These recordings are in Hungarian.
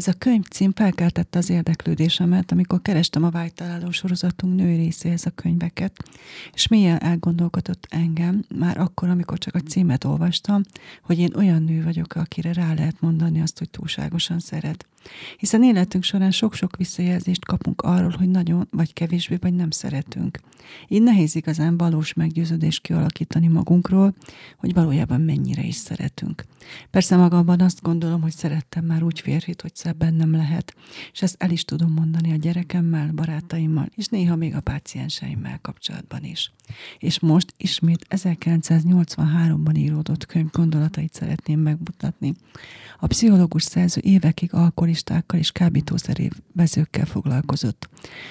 Ez a könyv cím felkeltette az érdeklődésemet, amikor kerestem a vágytaláló sorozatunk női részéhez a könyveket, és mélyen elgondolkodott engem, már akkor, amikor csak a címet olvastam, hogy én olyan nő vagyok, akire rá lehet mondani azt, hogy túlságosan szeret. Hiszen életünk során sok-sok visszajelzést kapunk arról, hogy nagyon vagy kevésbé vagy nem szeretünk. Így nehéz igazán valós meggyőződést kialakítani magunkról, hogy valójában mennyire is szeretünk. Persze magamban azt gondolom, hogy szerettem már úgy férfit, hogy szebben nem lehet, és ezt el is tudom mondani a gyerekemmel, barátaimmal, és néha még a pácienseimmel kapcsolatban is. És most ismét 1983-ban íródott könyv gondolatait szeretném megmutatni. A pszichológus szerző évekig alkoholistákkal és kábítószerévezőkkel foglalkozott.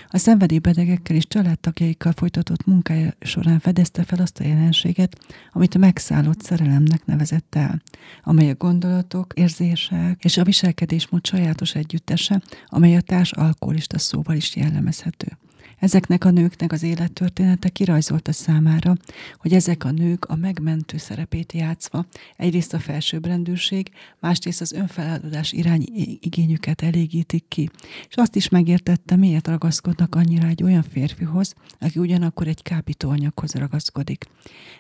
A szenvedélybedegekkel és családtagjaikkal folytatott munkája során fedezte fel azt a jelenséget, amit a megszállott szerelemnek nevezett el, amely a gondolatok, érzések és a viselkedésmód sajátos együttese, amely a társ alkoholista szóval is jellemezhető. Ezeknek a nőknek az élettörténete kirajzolta számára, hogy ezek a nők a megmentő szerepét játszva egyrészt a felsőbbrendűség, másrészt az önfeláldozás irányi igényüket elégítik ki. És azt is megértette, miért ragaszkodnak annyira egy olyan férfihoz, aki ugyanakkor egy kábítóanyaghoz ragaszkodik.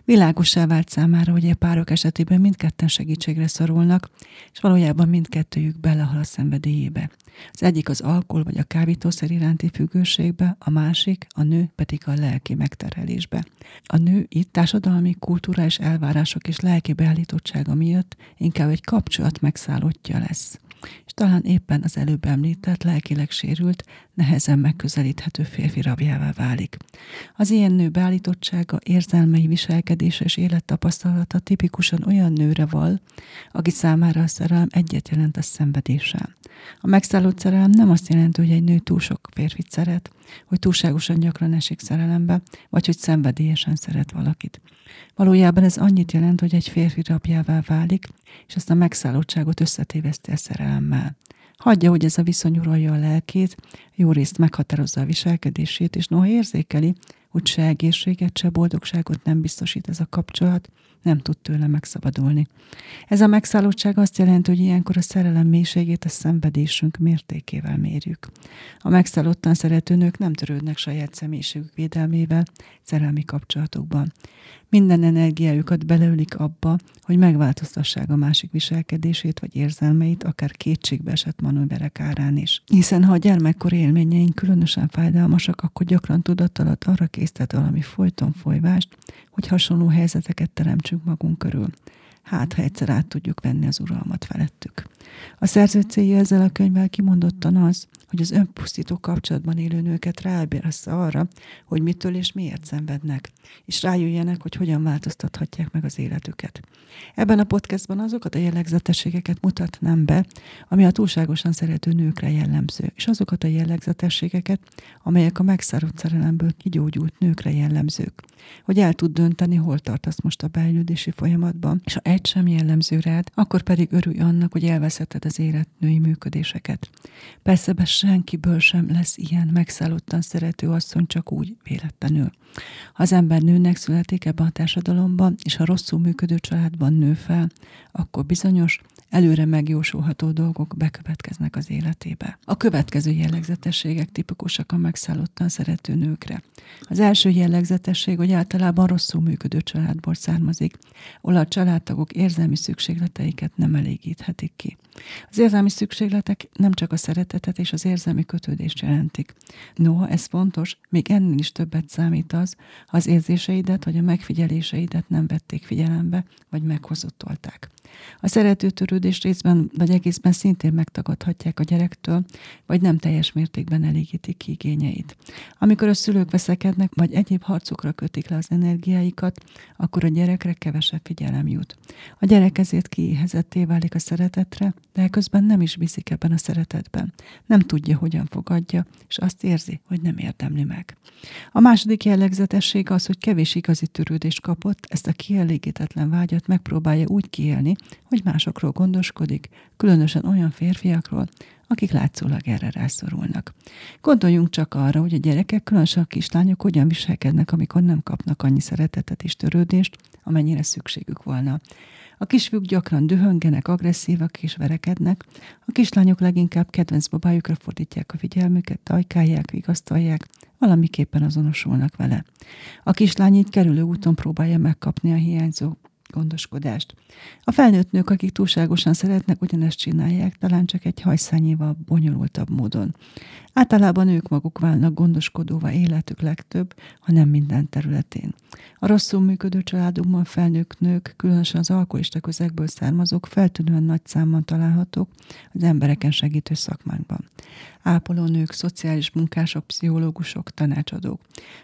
Világosá vált számára, hogy a párok esetében mindketten segítségre szorulnak, és valójában mindkettőjük belehal a szenvedélyébe. Az egyik az alkohol vagy a kábítószer iránti függőségbe, a másik, a nő pedig a lelki megterhelésbe. A nő itt társadalmi, kulturális elvárások és lelki beállítottsága miatt inkább egy kapcsolat megszállottja lesz talán éppen az előbb említett, lelkileg sérült, nehezen megközelíthető férfi rabjává válik. Az ilyen nő beállítottsága, érzelmei, viselkedése és élettapasztalata tipikusan olyan nőre val, aki számára a szerelem egyet jelent a szenvedéssel. A megszállott szerelem nem azt jelenti, hogy egy nő túl sok férfit szeret, hogy túlságosan gyakran esik szerelembe, vagy hogy szenvedélyesen szeret valakit. Valójában ez annyit jelent, hogy egy férfi rabjává válik, és ezt a megszállottságot összetéveszti a szerelemmel. Hagyja, hogy ez a viszony uralja a lelkét, jó részt meghatározza a viselkedését, és noha érzékeli, hogy se egészséget, se boldogságot nem biztosít ez a kapcsolat, nem tud tőle megszabadulni. Ez a megszállottság azt jelenti, hogy ilyenkor a szerelem mélységét a szenvedésünk mértékével mérjük. A megszállottan szerető nők nem törődnek saját személyiségük védelmével szerelmi kapcsolatokban. Minden energiájukat beleülik abba, hogy megváltoztassák a másik viselkedését vagy érzelmeit, akár kétségbe esett manőverek árán is. Hiszen ha a gyermekkor élményeink különösen fájdalmasak, akkor gyakran tudattalat arra késztet valami folyton folyvást, hogy hasonló helyzeteket teremtsünk magunk körül. Hát, ha egyszer át tudjuk venni az uralmat felettük. A szerző célja ezzel a könyvvel kimondottan az, hogy az önpusztító kapcsolatban élő nőket ráébressze arra, hogy mitől és miért szenvednek, és rájöjjenek, hogy hogyan változtathatják meg az életüket. Ebben a podcastban azokat a jellegzetességeket mutatnám be, ami a túlságosan szerető nőkre jellemző, és azokat a jellegzetességeket, amelyek a megszállott szerelemből kigyógyult nőkre jellemzők. Hogy el tud dönteni, hol tartasz most a bejelődési folyamatban, és ha egy sem jellemző rád, akkor pedig örülj annak, hogy elveszetted az élet női működéseket. Persze senkiből sem lesz ilyen megszállottan szerető asszony csak úgy véletlenül. Ha az ember nőnek születik ebben a társadalomban, és a rosszul működő családban nő fel, akkor bizonyos, előre megjósolható dolgok bekövetkeznek az életébe. A következő jellegzetességek tipikusak a megszállottan szerető nőkre. Az első jellegzetesség, hogy általában rosszul működő családból származik, ahol a családtagok érzelmi szükségleteiket nem elégíthetik ki. Az érzelmi szükségletek nem csak a szeretetet és az érzelmi kötődést jelentik. Noha ez fontos, még ennél is többet számít az, ha az érzéseidet vagy a megfigyeléseidet nem vették figyelembe, vagy meghozottolták. A szeretőtörődés részben vagy egészben szintén megtagadhatják a gyerektől, vagy nem teljes mértékben elégítik ki igényeit. Amikor a szülők verekednek, vagy egyéb harcokra kötik le az energiáikat, akkor a gyerekre kevesebb figyelem jut. A gyerek ezért kiéhezetté válik a szeretetre, de közben nem is bízik ebben a szeretetben. Nem tudja, hogyan fogadja, és azt érzi, hogy nem érdemli meg. A második jellegzetesség az, hogy kevés igazi törődést kapott, ezt a kielégítetlen vágyat megpróbálja úgy kiélni, hogy másokról gondoskodik, különösen olyan férfiakról, akik látszólag erre rászorulnak. Gondoljunk csak arra, hogy a gyerekek, különösen a kislányok hogyan viselkednek, amikor nem kapnak annyi szeretetet és törődést, amennyire szükségük volna. A kisfiúk gyakran dühöngenek, agresszívak és verekednek, a kislányok leginkább kedvenc babájukra fordítják a figyelmüket, tajkálják, vigasztalják, valamiképpen azonosulnak vele. A kislány így kerülő úton próbálja megkapni a hiányzó gondoskodást. A felnőtt nők, akik túlságosan szeretnek, ugyanezt csinálják, talán csak egy hajszányival bonyolultabb módon. Általában ők maguk válnak gondoskodóva életük legtöbb, ha nem minden területén. A rosszul működő családokban felnőtt nők, különösen az alkoholista közegből származók feltűnően nagy számban találhatók az embereken segítő szakmákban. Ápolónők, szociális munkások, pszichológusok, tanácsadók.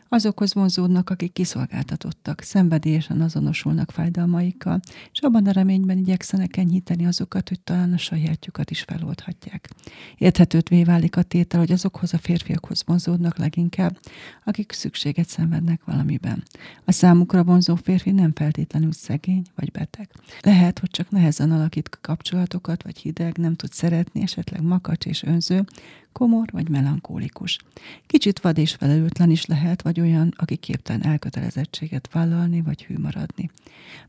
Azokhoz vonzódnak, akik kiszolgáltatottak, szenvedélyesen azonosulnak fájdalmaikkal, és abban a reményben igyekszenek enyhíteni azokat, hogy talán a sajátjukat is feloldhatják. Érthetőtvé válik a tétel, hogy azokhoz a férfiakhoz vonzódnak leginkább, akik szükséget szenvednek valamiben. A számukra vonzó férfi nem feltétlenül szegény vagy beteg. Lehet, hogy csak nehezen alakít kapcsolatokat, vagy hideg, nem tud szeretni, esetleg makacs és önző, komor vagy melankólikus. Kicsit vad és felelőtlen is lehet, vagy olyan, aki képtelen elkötelezettséget vállalni, vagy hű maradni.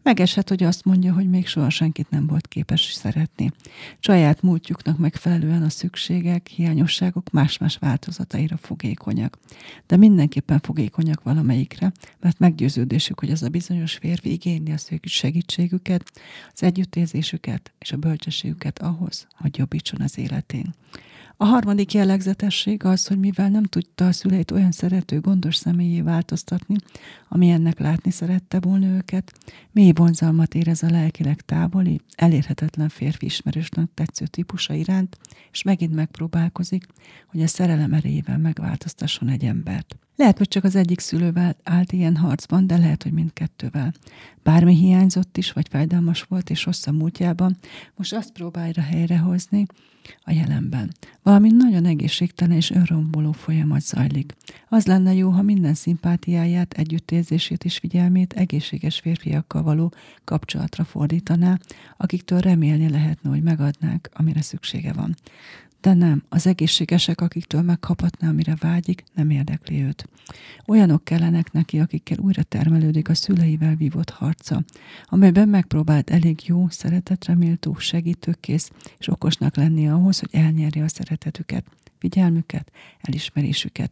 Megeshet, hogy azt mondja, hogy még soha senkit nem volt képes szeretni. Saját múltjuknak megfelelően a szükségek, hiányosságok más-más változataira fogékonyak. De mindenképpen fogékonyak valamelyikre, mert meggyőződésük, hogy az a bizonyos férfi igényli a segítségüket, az együttérzésüket és a bölcsességüket ahhoz, hogy jobbítson az életén. A harmadik jellegzetesség az, hogy mivel nem tudta a szüleit olyan szerető, gondos személyé változtatni, ennek látni szerette volna őket, mély vonzalmat érez a lelkileg távoli, elérhetetlen férfi ismerősnek tetsző típusa iránt, és megint megpróbálkozik, hogy a szerelem erejével megváltoztasson egy embert. Lehet, hogy csak az egyik szülővel állt ilyen harcban, de lehet, hogy mindkettővel. Bármi hiányzott is, vagy fájdalmas volt, és rossz a múltjában, most azt próbálja helyrehozni a jelenben. Valami nagyon egészségtelen és önromboló folyamat zajlik. Az lenne jó, ha minden szimpátiáját, együttérzését és figyelmét egészséges férfiakkal való kapcsolatra fordítaná, akiktől remélni lehetne, hogy megadnák, amire szüksége van. De nem, az egészségesek, akiktől megkaphatná, amire vágyik, nem érdekli őt. Olyanok kellenek neki, akikkel újra termelődik a szüleivel vívott harca, amelyben megpróbált elég jó, szeretetre méltó, segítőkész és okosnak lenni ahhoz, hogy elnyerje a szeretetüket figyelmüket, elismerésüket,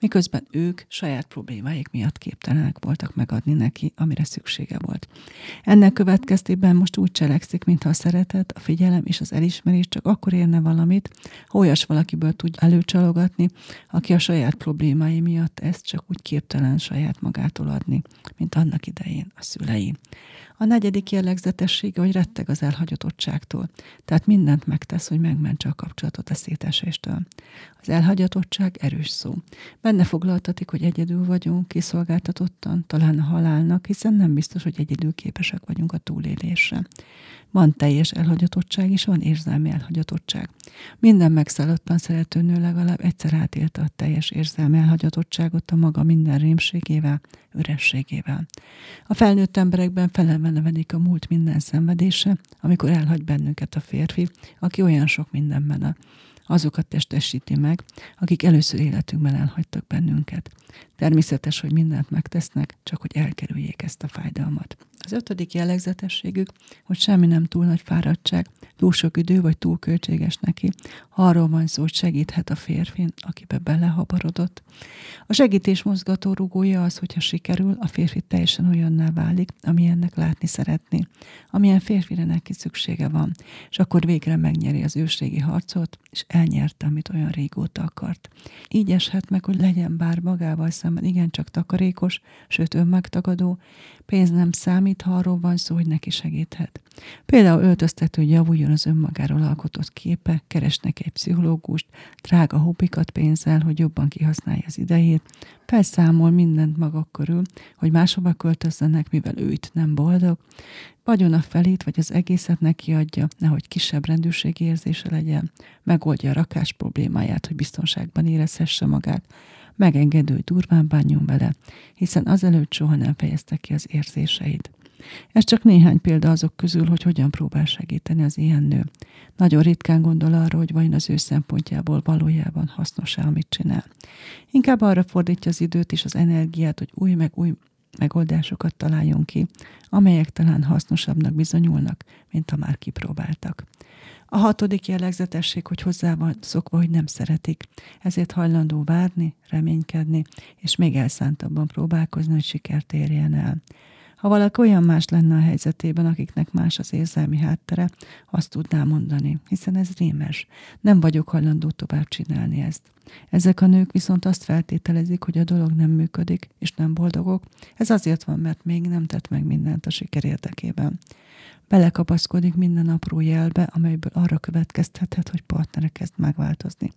miközben ők saját problémáik miatt képtelenek voltak megadni neki, amire szüksége volt. Ennek következtében most úgy cselekszik, mintha a szeretet, a figyelem és az elismerés csak akkor érne valamit, ha olyas valakiből tud előcsalogatni, aki a saját problémái miatt ezt csak úgy képtelen saját magától adni, mint annak idején a szülei. A negyedik jellegzetessége, hogy retteg az elhagyatottságtól, tehát mindent megtesz, hogy megmentse a kapcsolatot a széteséstől. Az elhagyatottság erős szó. Benne foglaltatik, hogy egyedül vagyunk, kiszolgáltatottan, talán a halálnak, hiszen nem biztos, hogy egyedül képesek vagyunk a túlélésre. Van teljes elhagyatottság, és van érzelmi elhagyatottság. Minden megszállottan szerető nő legalább egyszer átélte a teljes érzelmi elhagyatottságot a maga minden rémségével, ürességével. A felnőtt emberekben felemenevedik a múlt minden szenvedése, amikor elhagy bennünket a férfi, aki olyan sok mindenben azokat testesíti meg, akik először életünkben elhagytak bennünket. Természetes, hogy mindent megtesznek, csak hogy elkerüljék ezt a fájdalmat. Az ötödik jellegzetességük, hogy semmi nem túl nagy fáradtság, túl sok idő vagy túl költséges neki, ha arról van szó, hogy segíthet a férfin, akibe belehabarodott. A segítés mozgató rugója az, hogyha sikerül, a férfi teljesen olyanná válik, amilyennek látni szeretné, amilyen férfire neki szüksége van, és akkor végre megnyeri az ősrégi harcot, és elnyerte, amit olyan régóta akart. Így eshet meg, hogy legyen bár magával magával szemben. Igencsak takarékos, sőt önmegtagadó, pénz nem számít, ha arról van szó, hogy neki segíthet. Például öltöztető, hogy javuljon az önmagáról alkotott képe, keresnek egy pszichológust, drága hobbikat pénzzel, hogy jobban kihasználja az idejét, felszámol mindent maga körül, hogy máshova költözzenek, mivel ő itt nem boldog, vagyona felét vagy az egészet neki adja, nehogy kisebb rendőrségi érzése legyen, megoldja a rakás problémáját, hogy biztonságban érezhesse magát, megengedő, hogy durván bánjon vele, hiszen azelőtt soha nem fejezte ki az érzéseit. Ez csak néhány példa azok közül, hogy hogyan próbál segíteni az ilyen nő. Nagyon ritkán gondol arra, hogy vajon az ő szempontjából valójában hasznos-e, amit csinál. Inkább arra fordítja az időt és az energiát, hogy új meg új megoldásokat találjon ki, amelyek talán hasznosabbnak bizonyulnak, mint a már kipróbáltak. A hatodik jellegzetesség, hogy hozzá van szokva, hogy nem szeretik, ezért hajlandó várni, reménykedni, és még elszántabban próbálkozni, hogy sikert érjen el. Ha valaki olyan más lenne a helyzetében, akiknek más az érzelmi háttere, azt tudná mondani, hiszen ez rémes. Nem vagyok hajlandó tovább csinálni ezt. Ezek a nők viszont azt feltételezik, hogy a dolog nem működik, és nem boldogok. Ez azért van, mert még nem tett meg mindent a siker érdekében. Belekapaszkodik minden apró jelbe, amelyből arra következtethet, hogy partnere kezd megváltozni.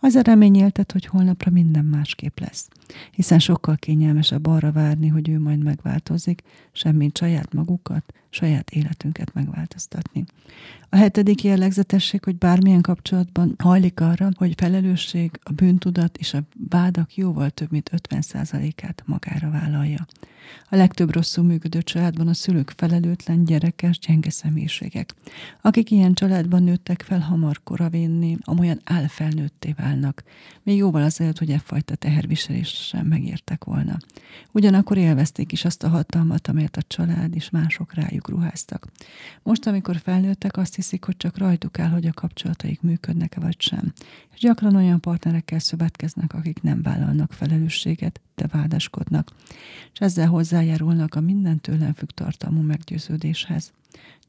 Az a remény éltet, hogy holnapra minden másképp lesz. Hiszen sokkal kényelmesebb arra várni, hogy ő majd megváltozik, semmint saját magukat, saját életünket megváltoztatni. A hetedik jellegzetesség, hogy bármilyen kapcsolatban hajlik arra, hogy felelősség, a bűntudat és a vádak jóval több mint 50%-át magára vállalja. A legtöbb rosszul működő családban a szülők felelőtlen, gyerekes, gyenge személyiségek. Akik ilyen családban nőttek fel, hamar koravénni, amolyan álfelnőtté válnak, még jóval azért, hogy e fajta sem megértek volna. Ugyanakkor élvezték is azt a hatalmat, amelyet a család és mások rájuk ruháztak. Most, amikor felnőttek, azt hiszik, hogy csak rajtuk áll, hogy a kapcsolataik működnek-e vagy sem. És gyakran olyan partnerekkel szövetkeznek, akik nem vállalnak felelősséget, de vádaskodnak, és ezzel hozzájárulnak a minden tőlem függ tartalmú meggyőződéshez.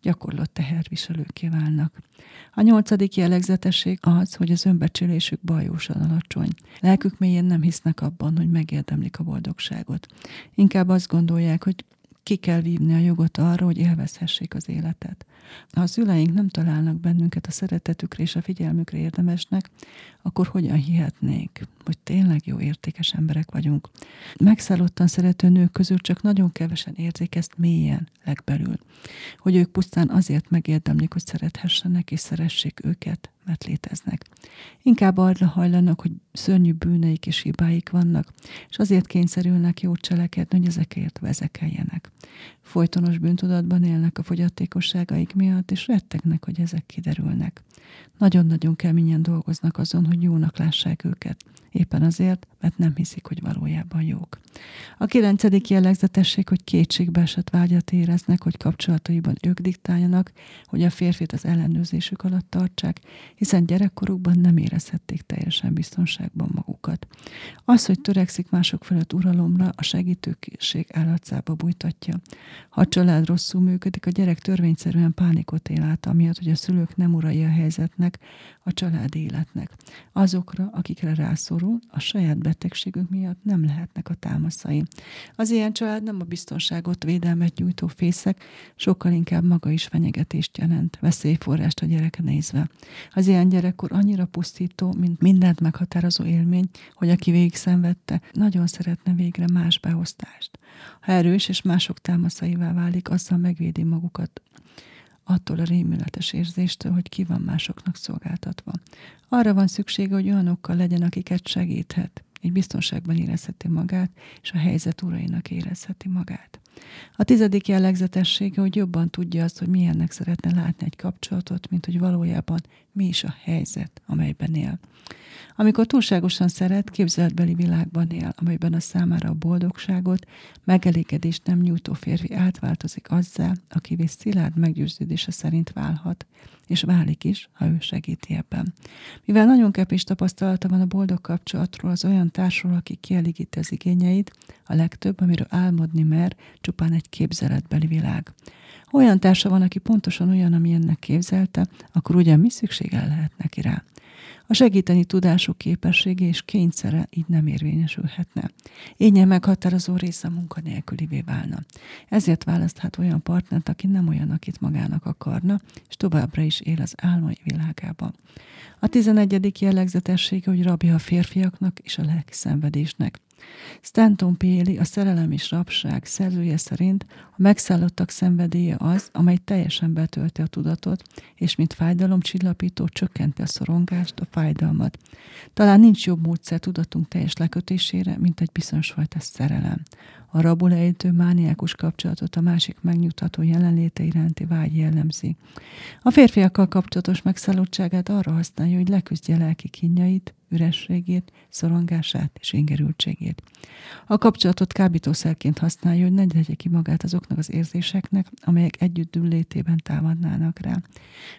Gyakorlott teherviselőké válnak. A nyolcadik jellegzetesség az, hogy az önbecsülésük bajósan alacsony. Lelkük mélyén nem hisznek abban, hogy megérdemlik a boldogságot. Inkább azt gondolják, hogy ki kell vívni a jogot arra, hogy élvezhessék az életet. Ha a szüleink nem találnak bennünket a szeretetükre és a figyelmükre érdemesnek, akkor hogyan hihetnék, hogy tényleg jó értékes emberek vagyunk. Megszállottan szerető nők közül csak nagyon kevesen érzik ezt mélyen, legbelül. Hogy ők pusztán azért megérdemlik, hogy szerethessenek és szeressék őket, mert léteznek. Inkább arra hajlanak, hogy szörnyű bűneik és hibáik vannak, és azért kényszerülnek jó cselekedni, hogy ezekért vezekeljenek. Folytonos bűntudatban élnek a fogyatékosságaik miatt, és rettegnek, hogy ezek kiderülnek. Nagyon-nagyon keményen dolgoznak azon, hogy jónak lássák őket. Éppen azért, mert nem hiszik, hogy valójában jók. A kilencedik jellegzetesség, hogy kétségbe esett vágyat éreznek, hogy kapcsolataiban ők diktáljanak, hogy a férfit az ellenőrzésük alatt tartsák, hiszen gyerekkorukban nem érezhették teljesen biztonságban magukat. Az, hogy törekszik mások felett uralomra, a segítőkészség állatszába bújtatja. Ha a család rosszul működik, a gyerek törvényszerűen pánikot él át, amiatt, hogy a szülők nem urai a helyzetnek, a család életnek. Azokra, akikre rászorul, a saját betegségük miatt nem lehetnek a támaszai. Az ilyen család nem a biztonságot, védelmet nyújtó fészek, sokkal inkább maga is fenyegetést jelent, veszélyforrást a gyerek nézve. Az ilyen gyerekkor annyira pusztító, mint mindent meghatározó élmény, hogy aki végig szenvedte, nagyon szeretne végre más beosztást. Ha erős és mások támaszaivá válik, azzal megvédi magukat attól a rémületes érzéstől, hogy ki van másoknak szolgáltatva. Arra van szüksége, hogy olyanokkal legyen, akiket segíthet, így biztonságban érezheti magát, és a helyzet urainak érezheti magát. A tizedik jellegzetessége, hogy jobban tudja azt, hogy milyennek szeretne látni egy kapcsolatot, mint hogy valójában mi is a helyzet, amelyben él. Amikor túlságosan szeret, képzeletbeli világban él, amelyben a számára a boldogságot, megelégedést nem nyújtó férfi átváltozik azzá, aki szilárd meggyőződése szerint válhat, és válik is, ha ő segíti ebben. Mivel nagyon kevés tapasztalata van a boldog kapcsolatról az olyan társról, aki kielégíti az igényeit, a legtöbb, amiről álmodni mer, csupán egy képzeletbeli világ. Olyan társa van, aki pontosan olyan, ami ennek képzelte, akkor ugyan mi szüksége lehet neki rá? A segíteni tudásuk képessége és kényszere így nem érvényesülhetne. Énye meghatározó része munkanélkülivé válna. Ezért választhat olyan partnert, aki nem olyan, akit magának akarna, és továbbra is él az álmai világában. A tizenegyedik jellegzetessége, hogy rabja a férfiaknak és a lelki szenvedésnek. Stanton Péli, a szerelem és rabság szerzője szerint a megszállottak szenvedélye az, amely teljesen betölti a tudatot, és mint fájdalomcsillapító csökkenti a szorongást, a fájdalmat. Talán nincs jobb módszer tudatunk teljes lekötésére, mint egy bizonyos fajta szerelem a rabul ejtő mániákus kapcsolatot a másik megnyugtató jelenléte iránti vágy jellemzi. A férfiakkal kapcsolatos megszállottságát arra használja, hogy leküzdje lelki kínjait, ürességét, szorongását és ingerültségét. A kapcsolatot kábítószerként használja, hogy ne tegye ki magát azoknak az érzéseknek, amelyek együtt létében támadnának rá.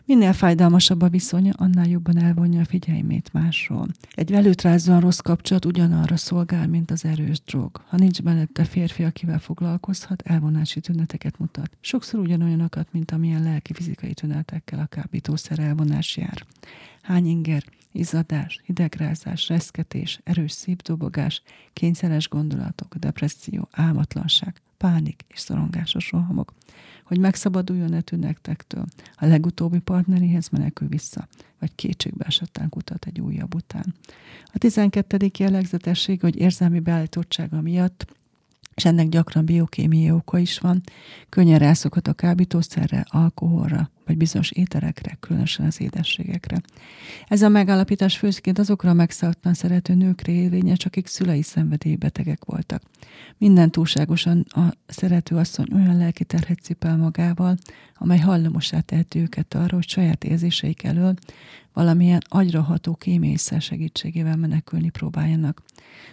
Minél fájdalmasabb a viszonya, annál jobban elvonja a figyelmét másról. Egy velőtrázóan rossz kapcsolat ugyanarra szolgál, mint az erős drog. Ha nincs mellette férfi, akivel foglalkozhat, elvonási tüneteket mutat. Sokszor ugyanolyanokat, mint amilyen lelki-fizikai tünetekkel a kábítószer elvonás jár. Hány inger, izzadás, hidegrázás, reszketés, erős szívdobogás, kényszeres gondolatok, depresszió, álmatlanság, pánik és szorongásos rohamok. Hogy megszabaduljon e tünektektől, a legutóbbi partneréhez menekül vissza, vagy kétségbe esetten kutat egy újabb után. A 12. jellegzetesség, hogy érzelmi beállítottsága miatt és ennek gyakran biokémiai oka is van, könnyen rászokhat a kábítószerre, alkoholra, vagy bizonyos ételekre, különösen az édességekre. Ez a megállapítás főként azokra a megszálltan szerető nőkre érvényes, akik szülei szenvedélybetegek voltak. Minden túlságosan a szerető asszony olyan lelki terhet cipel magával, amely hallamosá teheti őket arra, hogy saját érzéseik elől valamilyen agyraható kémészer segítségével menekülni próbáljanak.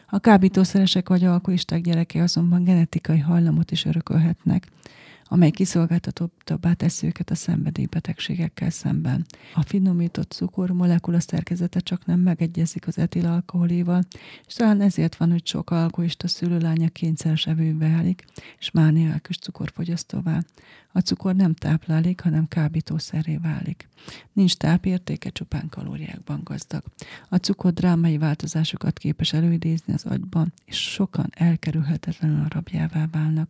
A kábítószeresek vagy alkoholisták gyerekei azonban genetikai hajlamot is örökölhetnek, amely kiszolgáltatottabbá teszi őket a szenvedélybetegségekkel szemben. A finomított cukor molekula szerkezete csak nem megegyezik az etilalkoholéval, és talán ezért van, hogy sok alkoholista szülőlánya kényszeres evőbe válik, és mániákus cukorfogyasztóvá. A cukor nem táplálék, hanem kábítószerré válik. Nincs tápértéke, csupán kalóriákban gazdag. A cukor drámai változásokat képes előidézni az agyban, és sokan elkerülhetetlenül a rabjává válnak.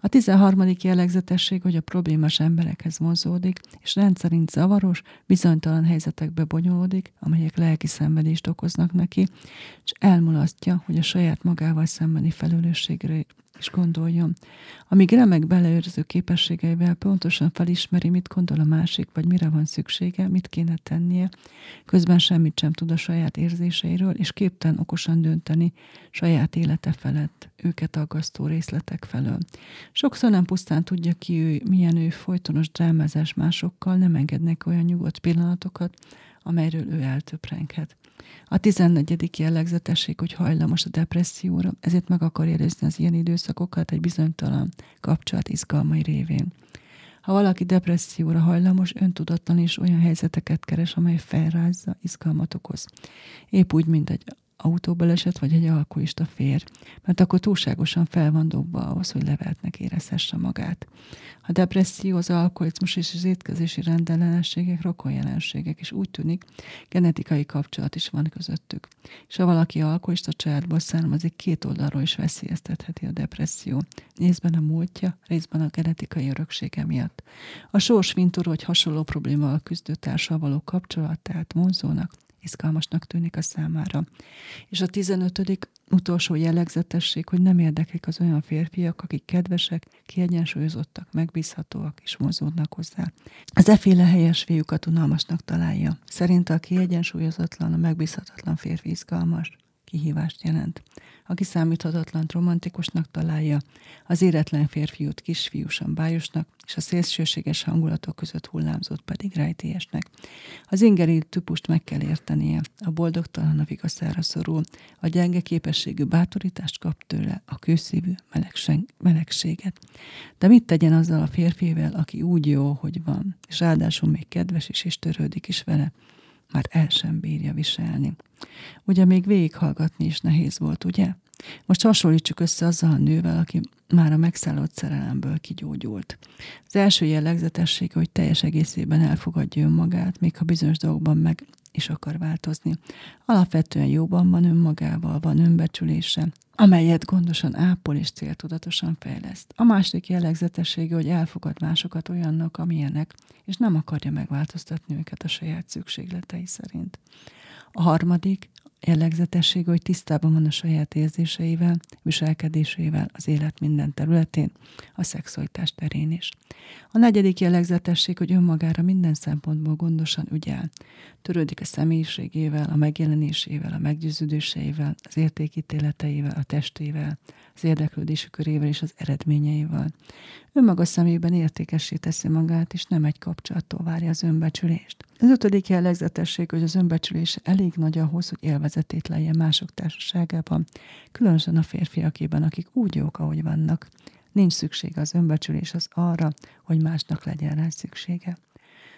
A 13. jellegzetesség, hogy a problémás emberekhez vonzódik, és rendszerint zavaros, bizonytalan helyzetekbe bonyolódik, amelyek lelki szenvedést okoznak neki, és elmulasztja, hogy a saját magával szembeni felelősségre és gondoljon. Amíg remek beleőrző képességeivel pontosan felismeri, mit gondol a másik, vagy mire van szüksége, mit kéne tennie, közben semmit sem tud a saját érzéseiről, és képtelen okosan dönteni saját élete felett, őket aggasztó részletek felől. Sokszor nem pusztán tudja ki ő, milyen ő folytonos drámázás másokkal, nem engednek olyan nyugodt pillanatokat, amelyről ő eltöprenghet. A 14. jellegzetesség, hogy hajlamos a depresszióra, ezért meg akar érezni az ilyen időszakokat egy bizonytalan kapcsolat izgalmai révén. Ha valaki depresszióra hajlamos, öntudatlan és olyan helyzeteket keres, amely felrázza, izgalmat okoz. Épp úgy, mint egy autóbaleset vagy egy alkoholista férj, mert akkor túlságosan fel van dobva ahhoz, hogy leveltnek érezhesse magát. A depresszió, az alkoholizmus és az étkezési rendellenességek rokon jelenségek, és úgy tűnik, genetikai kapcsolat is van közöttük. És ha valaki alkoholista családból származik, két oldalról is veszélyeztetheti a depresszió. Részben a múltja, részben a genetikai öröksége miatt. A sors vagy hasonló problémával küzdő társal való kapcsolat, tehát vonzónak, izgalmasnak tűnik a számára. És a 15. utolsó jellegzetesség, hogy nem érdeklik az olyan férfiak, akik kedvesek, kiegyensúlyozottak, megbízhatóak és mozódnak hozzá. Az efféle helyes fiúkat unalmasnak találja. Szerint a kiegyensúlyozatlan, a megbízhatatlan férfi izgalmas, kihívást jelent aki számíthatatlan romantikusnak találja, az éretlen férfiút kisfiúsan bájosnak, és a szélsőséges hangulatok között hullámzott pedig rejtélyesnek. Az ingeri típust meg kell értenie, a boldogtalan a vigaszára szorul, a gyenge képességű bátorítást kap tőle, a kőszívű melegséget. De mit tegyen azzal a férfivel, aki úgy jó, hogy van, és ráadásul még kedves is, és törődik is vele? Már el sem bírja viselni. Ugye még végighallgatni is nehéz volt, ugye? Most hasonlítsuk össze azzal a nővel, aki már a megszállott szerelemből kigyógyult. Az első jellegzetesség, hogy teljes egészében elfogadja önmagát, még ha bizonyos dolgokban meg is akar változni. Alapvetően jóban van önmagával, van önbecsülése, amelyet gondosan ápol és céltudatosan fejleszt. A második jellegzetessége, hogy elfogad másokat olyannak, amilyenek, és nem akarja megváltoztatni őket a saját szükségletei szerint. A harmadik, jellegzetessége, hogy tisztában van a saját érzéseivel, viselkedésével az élet minden területén, a szexualitás terén is. A negyedik jellegzetesség, hogy önmagára minden szempontból gondosan ügyel. Törődik a személyiségével, a megjelenésével, a meggyőződéseivel, az értékítéleteivel, a testével, az érdeklődési körével és az eredményeivel. Önmaga szemében értékessé teszi magát, és nem egy kapcsolattól várja az önbecsülést. Az ötödik jellegzetesség, hogy az önbecsülés elég nagy ahhoz, hogy élvezetét lejje mások társaságában, különösen a férfiakében, akik úgy jók, ahogy vannak. Nincs szükség az önbecsülés az arra, hogy másnak legyen rá szüksége.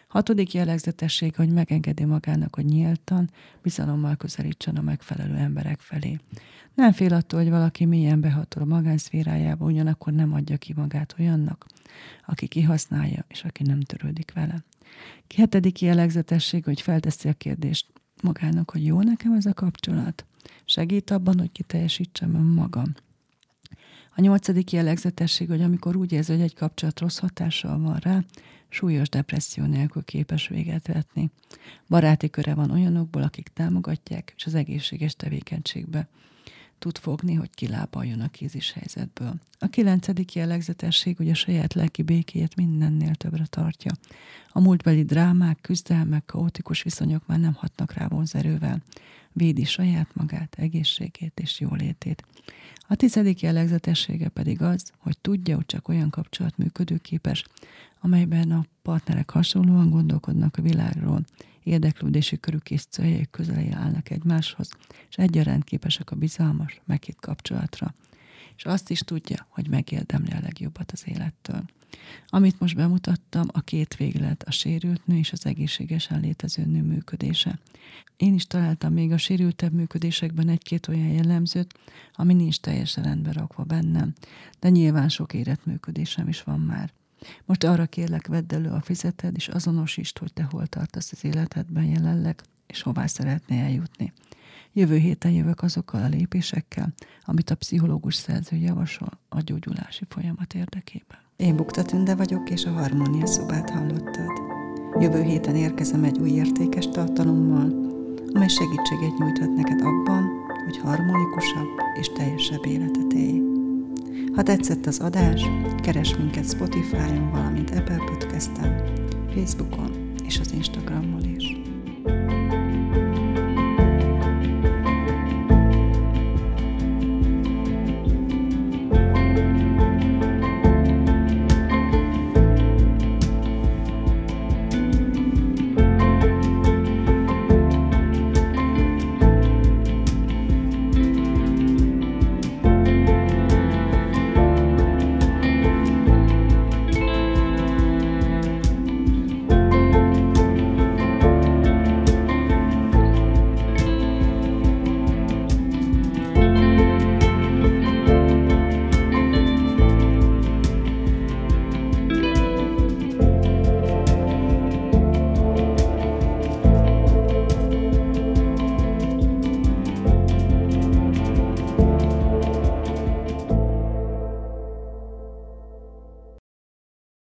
Hatodik jellegzetesség, hogy megengedi magának, hogy nyíltan, bizalommal közelítsen a megfelelő emberek felé. Nem fél attól, hogy valaki mélyen behatol a magánszférájába, ugyanakkor nem adja ki magát olyannak, aki kihasználja, és aki nem törődik vele. Hetedik jellegzetesség, hogy felteszi a kérdést magának, hogy jó nekem ez a kapcsolat. Segít abban, hogy kiteljesítsem önmagam. A nyolcadik jellegzetesség, hogy amikor úgy érzi, hogy egy kapcsolat rossz hatással van rá, súlyos depresszió nélkül képes véget vetni. Baráti köre van olyanokból, akik támogatják, és az egészséges tevékenységbe tud fogni, hogy kilábaljon a kézis helyzetből. A kilencedik jellegzetesség, hogy a saját lelki békéjét mindennél többre tartja. A múltbeli drámák, küzdelmek, kaotikus viszonyok már nem hatnak rá vonzerővel. Védi saját magát, egészségét és jólétét. A tizedik jellegzetessége pedig az, hogy tudja, hogy csak olyan kapcsolat működőképes, amelyben a partnerek hasonlóan gondolkodnak a világról, érdeklődési körük és céljaik közelé állnak egymáshoz, és egyaránt képesek a bizalmas, meghitt kapcsolatra. És azt is tudja, hogy megérdemli a legjobbat az élettől. Amit most bemutattam, a két véglet, a sérült nő és az egészségesen létező nő működése. Én is találtam még a sérültebb működésekben egy-két olyan jellemzőt, ami nincs teljesen rendben rakva bennem, de nyilván sok érett működésem is van már. Most arra kérlek, vedd elő a fizeted, és azonosítsd, hogy te hol tartasz az életedben jelenleg, és hová szeretnél eljutni. Jövő héten jövök azokkal a lépésekkel, amit a pszichológus szerző javasol a gyógyulási folyamat érdekében. Én Bukta Tünde vagyok, és a Harmónia szobát hallottad. Jövő héten érkezem egy új értékes tartalommal, amely segítséget nyújthat neked abban, hogy harmonikusabb és teljesebb életet élj. Ha tetszett az adás, keres minket Spotify-on, valamint Apple Podcast-en, Facebookon és az Instagramon is.